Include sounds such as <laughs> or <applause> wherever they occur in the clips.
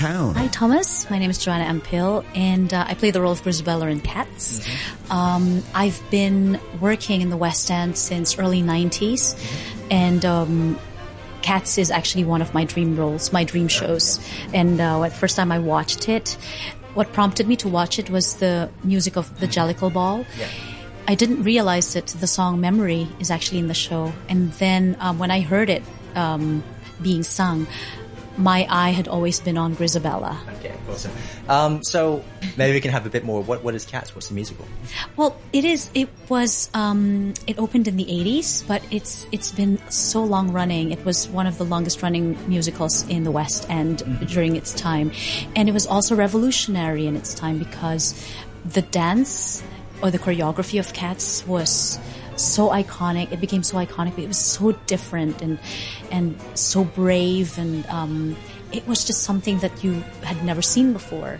town. Hi, Thomas. My name is Joanna Ampil, and uh, I play the role of Grizabella in Cats. Mm-hmm. Um, I've been working in the West End since early 90s, Mm-hmm. and um, Cats is actually one of my dream roles, my dream shows. And uh, the first time I watched it, what prompted me to watch it was the music of the Jellicle Ball. I didn't realize that the song "Memory" is actually in the show, and then um, when I heard it um, being sung, my eye had always been on Grizabella. Okay, awesome. Um, so maybe we can have a bit more. What what is Cats? What's the musical? Well, it is. It was. Um, it opened in the '80s, but it's it's been so long running. It was one of the longest running musicals in the West End during its time, and it was also revolutionary in its time because the dance or the choreography of Cats was so iconic. It became so iconic. It was so different and and so brave, and um, it was just something that you had never seen before.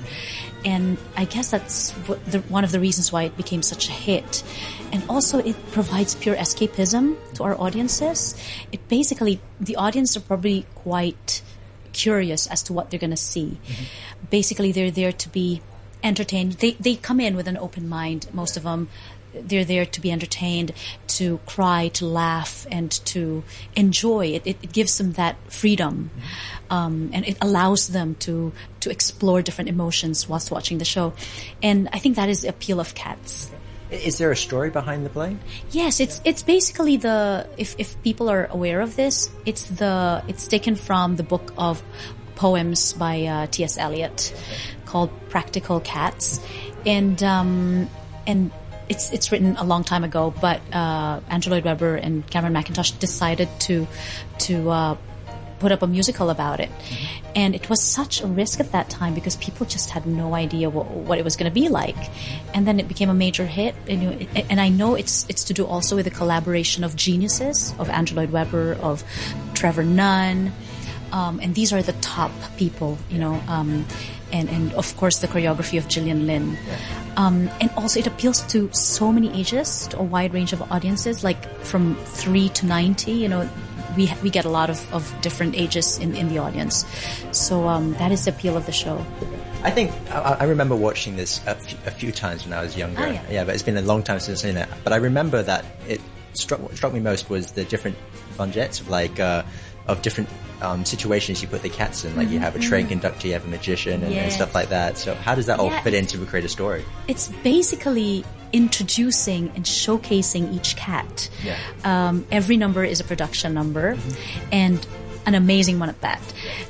And I guess that's what the, one of the reasons why it became such a hit. And also, it provides pure escapism to our audiences. It basically, the audience are probably quite curious as to what they're going to see. Basically, they're there to be entertained. They, they come in with an open mind, most of them. They're there to be entertained, to cry, to laugh, and to enjoy. It, it, it gives them that freedom. Um, and it allows them to, to explore different emotions whilst watching the show. And I think that is the appeal of Cats. Is there a story behind the play? Yes, it's it's basically the if if people are aware of this, it's the it's taken from the book of poems by uh, T.S. Eliot called Practical Cats, and um, and it's it's written a long time ago, but uh, Andrew Lloyd Webber and Cameron Mackintosh decided to to uh, put up a musical about it. And it was such a risk at that time because people just had no idea what, what it was going to be like. And then it became a major hit. And, you and I know it's it's to do also with the collaboration of geniuses, of Andrew Lloyd Webber, of Trevor Nunn. Um, and these are the top people, you know, um, and, and of course the choreography of Gillian Lynne. Um, and also it appeals to so many ages, to a wide range of audiences, like from 3 to 90, you know, we, we get a lot of, of different ages in, in the audience. So um, that is the appeal of the show. I think I, I remember watching this a few, times when I was younger. Oh, yeah. but it's been a long time since I've seen it. But I remember that it struck what struck me most was the different vignettes of like uh, of different um, situations you put the cats in. Like you have a train conductor, you have a magician, and, and Mm-hmm. Stuff like that. So how does that all Yeah, fit into create a story? It's basically introducing and showcasing each cat. Yeah. Um, every number is a production number, and an amazing one at that.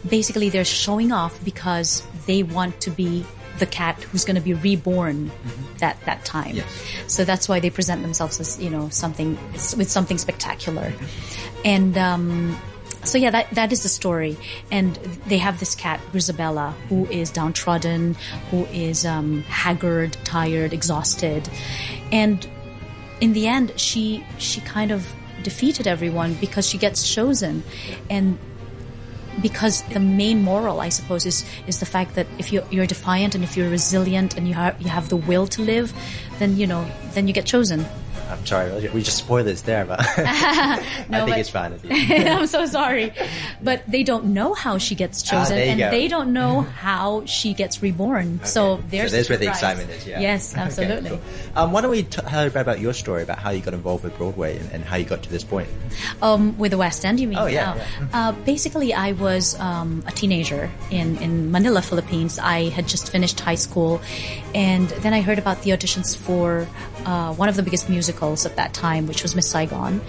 Basically, they're showing off because they want to be the cat who's going to be reborn that that time. Yes. So that's why they present themselves as you know something with something spectacular, and. Um, so yeah, that that is the story, and they have this cat Grizabella who is downtrodden, who is um, haggard, tired, exhausted, and in the end, she she kind of defeated everyone because she gets chosen, and because the main moral, I suppose, is is the fact that if you're, you're defiant and if you're resilient and you have you have the will to live, then you know then you get chosen. I'm sorry, we just spoilers there, but <laughs> <laughs> I think it's fine. <laughs> I'm so sorry, but they don't know how she gets chosen, Ah, and go. they don't know how she gets reborn. So there's so there's where the excitement is. Yeah. Yes, Okay, absolutely. cool. Um, why don't we t- hear a bit about your story about how you got involved with Broadway and, and how you got to this point? Um, with the West End, you mean? Oh, yeah, Uh, basically, I was um, a teenager in, in Manila, Philippines. I had just finished high school, and then I heard about the auditions for uh, one of the biggest musicals at that time, which was Miss Saigon.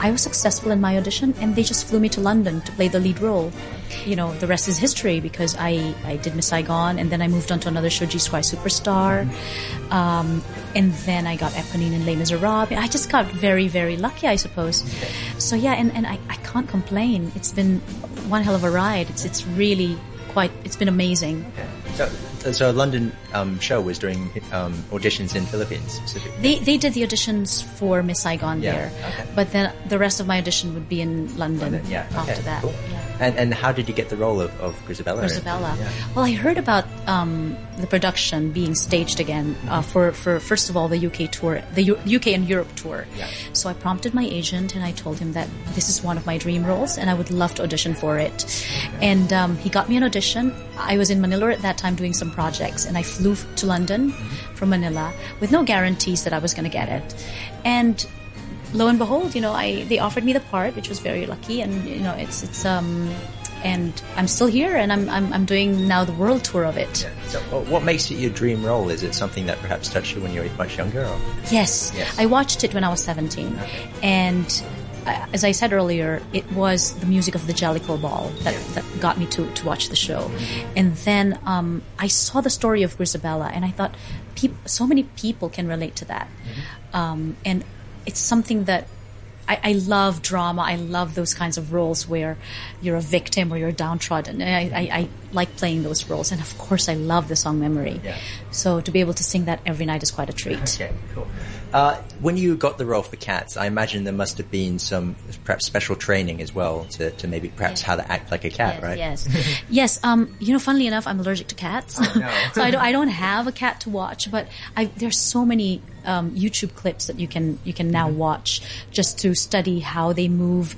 I was successful in my audition, and they just flew me to London to play the lead role. You know, the rest is history because I, I did Miss Saigon, and then I moved on to another show, Jesus Christ Superstar. Um, and then I got Eponine in Les Miserables. I just got very, very lucky, I suppose. So yeah, and, and I, I can't complain. It's been one hell of a ride. It's it's really quite. It's been amazing. So, so London um, show was doing um, auditions in Philippines specifically. They they did the auditions for Miss Saigon Yeah, there, okay. but then the rest of my audition would be in London, London, yeah. after okay, that. cool. Yeah. And and how did you get the role of, of Grizabella? Rosabella. Yeah. Well, I heard about um, the production being staged again uh, for, for first of all the UK tour, the U- UK and Europe tour. Yeah. So I prompted my agent and I told him that this is one of my dream roles and I would love to audition for it. And um, he got me an audition. I was in Manila at that time doing some projects and I flew to London from Manila with no guarantees that I was going to get it. And lo and behold, you know, I they offered me the part, which was very lucky, and you know, it's it's um, and I'm still here, and I'm I'm, I'm doing now the world tour of it. So, what- makes it your dream role? Is it something that perhaps touched you when you were much younger? Or? Yes, Yes. I watched it when I was 17, and uh, as I said earlier, it was the music of the Jellicle Ball that, that got me to, to watch the show. And then um, I saw the story of Grizabella, and I thought, peop- so many people can relate to that. Um, and it's something that I, I love drama. I love those kinds of roles where you're a victim or you're downtrodden. And I, I, I like playing those roles. And of course, I love the song Memory. Yeah. So to be able to sing that every night is quite a treat. <laughs> Okay, cool. Uh, when you got the role for Cats, I imagine there must have been some perhaps special training as well to, to maybe perhaps Yeah. how to act like a cat, yes, right? Yes, <laughs> yes. Um, you know, funnily enough, I'm allergic to cats, Oh, no. <laughs> so I don't, I don't have a cat to watch. But I, there's so many um, YouTube clips that you can you can now Mm-hmm. watch just to study how they move,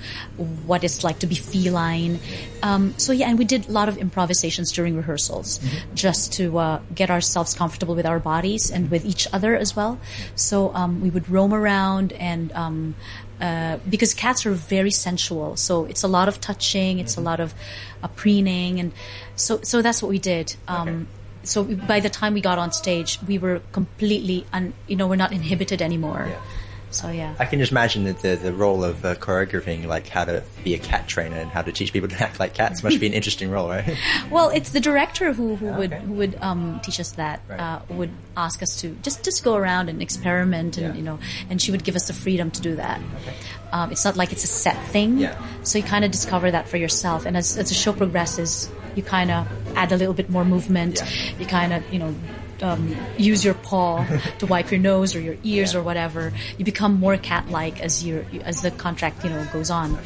what it's like to be feline. Um, so yeah, and we did a lot of improvisations during rehearsals, Mm-hmm. just to uh, get ourselves comfortable with our bodies and with each other as well. So um, we would roam around and. Um, uh, because cats are very sensual, so it's a lot of touching, it's a lot of uh, preening, and so so that's what we did. Um, Okay. So by the time we got on stage, we were completely, un, you know, we're not inhibited anymore. Yeah. So yeah. I can just imagine that the, the role of uh, choreographing, like how to be a cat trainer and how to teach people to act like cats, must be an interesting role, right? <laughs> Well, it's the director who, who would Okay. who would um, teach us that. Right. Uh, would ask us to just just go around and experiment, and Yeah. you know, and she would give us the freedom to do that. Um, it's not like it's a set thing. Yeah. So you kind of discover that for yourself, and as as the show progresses, you kind of add a little bit more movement. Yeah. You kind of you know. Um, use your paw <laughs> to wipe your nose or your ears Yeah. or whatever. You become more cat-like as your as the contract you know goes on,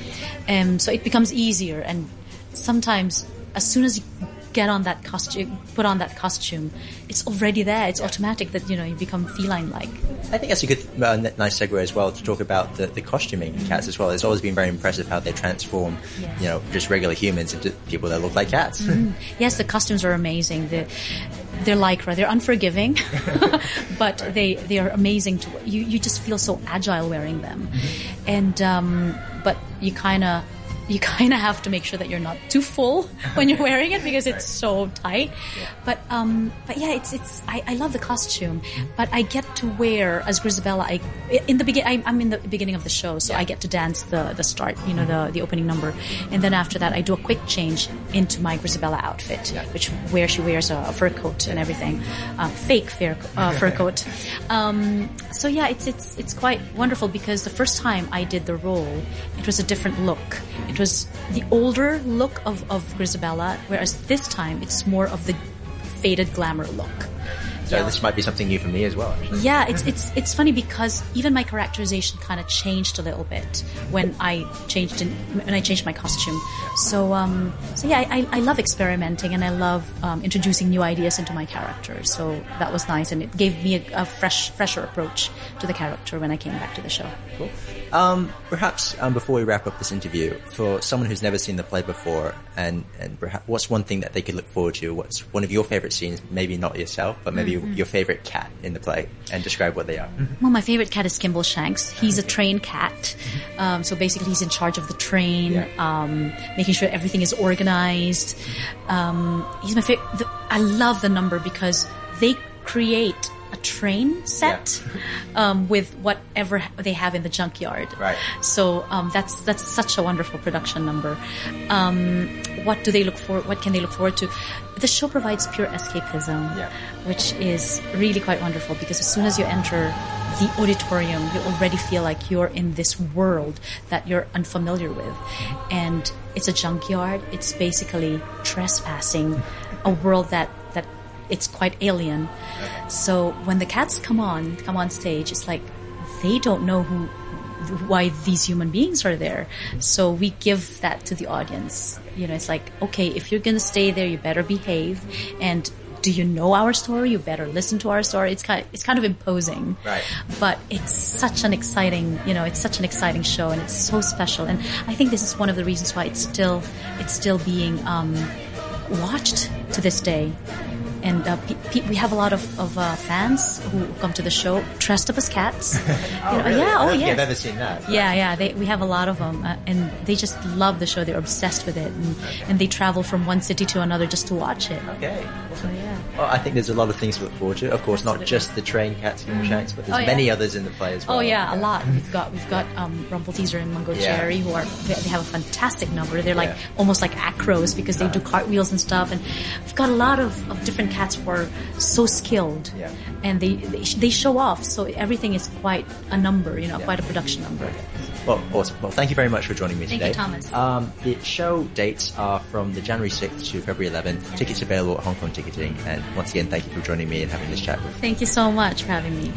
and so it becomes easier. And sometimes, as soon as you get on that costume, put on that costume, it's already there. It's automatic that you know you become feline-like. I think that's a good, uh, nice segue as well to talk about the, the costuming in cats as well. It's always been very impressive how they transform, Yes. you know, just regular humans into people that look like cats. <laughs> Yes, the costumes are amazing. The, they're lycra. They're unforgiving, <laughs> <laughs> but they they are amazing. To you you just feel so agile wearing them, and um, but you kind of. You kind of have to make sure that you're not too full when you're <laughs> wearing it because it's so tight. But um, but yeah, it's it's. I, I love the costume, but I get to wear as Grizabella. I in the begin. I'm in the beginning of the show, so I get to dance the the start. You know the the opening number, and then after that, I do a quick change into my Grizabella outfit, which where she wears a, fur coat and everything, uh, fake fur uh, <laughs> fur coat. Um, so yeah, it's it's it's quite wonderful because the first time I did the role, it was a different look. It was the older look of of Grizabella, whereas this time it's more of the faded glamour look. So Yeah. this might be something new for me as well. Actually. Yeah, it's it's it's funny because even my characterization kind of changed a little bit when I changed in, when I changed my costume. So um, so yeah, I, I love experimenting and I love um, introducing new ideas into my character. So that was nice and it gave me a, a fresh fresher approach to the character when I came back to the show. Cool. Um, perhaps um, before we wrap up this interview, for someone who's never seen the play before, and and perhaps what's one thing that they could look forward to? What's one of your favorite scenes? Maybe not yourself, but maybe your favorite cat in the play, and describe what they are. Well, my favorite cat is Skimbleshanks. He's a train cat. Um, so basically, he's in charge of the train, Yeah. um, making sure everything is organized. Um, he's my favorite. I love the number because they create a train set um, with whatever they have in the junkyard. Right. So um, that's that's such a wonderful production number. Um, what do they look for? What can they look forward to? The show provides pure escapism, Yeah. which is really quite wonderful because as soon as you enter the auditorium, you already feel like you're in this world that you're unfamiliar with, and it's a junkyard. It's basically trespassing a world that it's quite alien. So when the cats come on, come on stage, it's like they don't know who, why these human beings are there. So we give that to the audience. You know, it's like, okay, if you're gonna stay there, you better behave. And do you know our story? You better listen to our story. It's kind of, it's kind of imposing. Right. But it's such an exciting, you know, it's such an exciting show and it's so special. And I think this is one of the reasons why it's still, it's still being, um, watched to this day. And uh, pe- pe- we have a lot of, of uh, fans who come to the show dressed up as cats. <laughs> Oh, You know, really? Yeah, oh yeah. I've ever seen that. Yeah, yeah. They, we have a lot of them, uh, and they just love the show. They're obsessed with it, and, and they travel from one city to another just to watch it. Okay. So yeah. Well, I think there's a lot of things to look forward to. Of course, not just the train cats and the Shanks, but there's Oh, yeah. many others in the play as well. Oh yeah, a lot. We've got we've got um, Rumpleteazer and Mungo Yeah. Cherry who are they, they have a fantastic number. They're like almost like acros because they do cartwheels and stuff. And we've got a lot of, of different cats were so skilled, Yeah. and they, they they show off. So everything is quite a number, you know, quite a production number. Well, awesome. Well, thank you very much for joining me Thank today. you, Thomas. Um, the show dates are from the January 6th to February 11th. Tickets available at Hong Kong Ticketing. And once again, thank you for joining me and having this chat with me. Thank you so much for having me.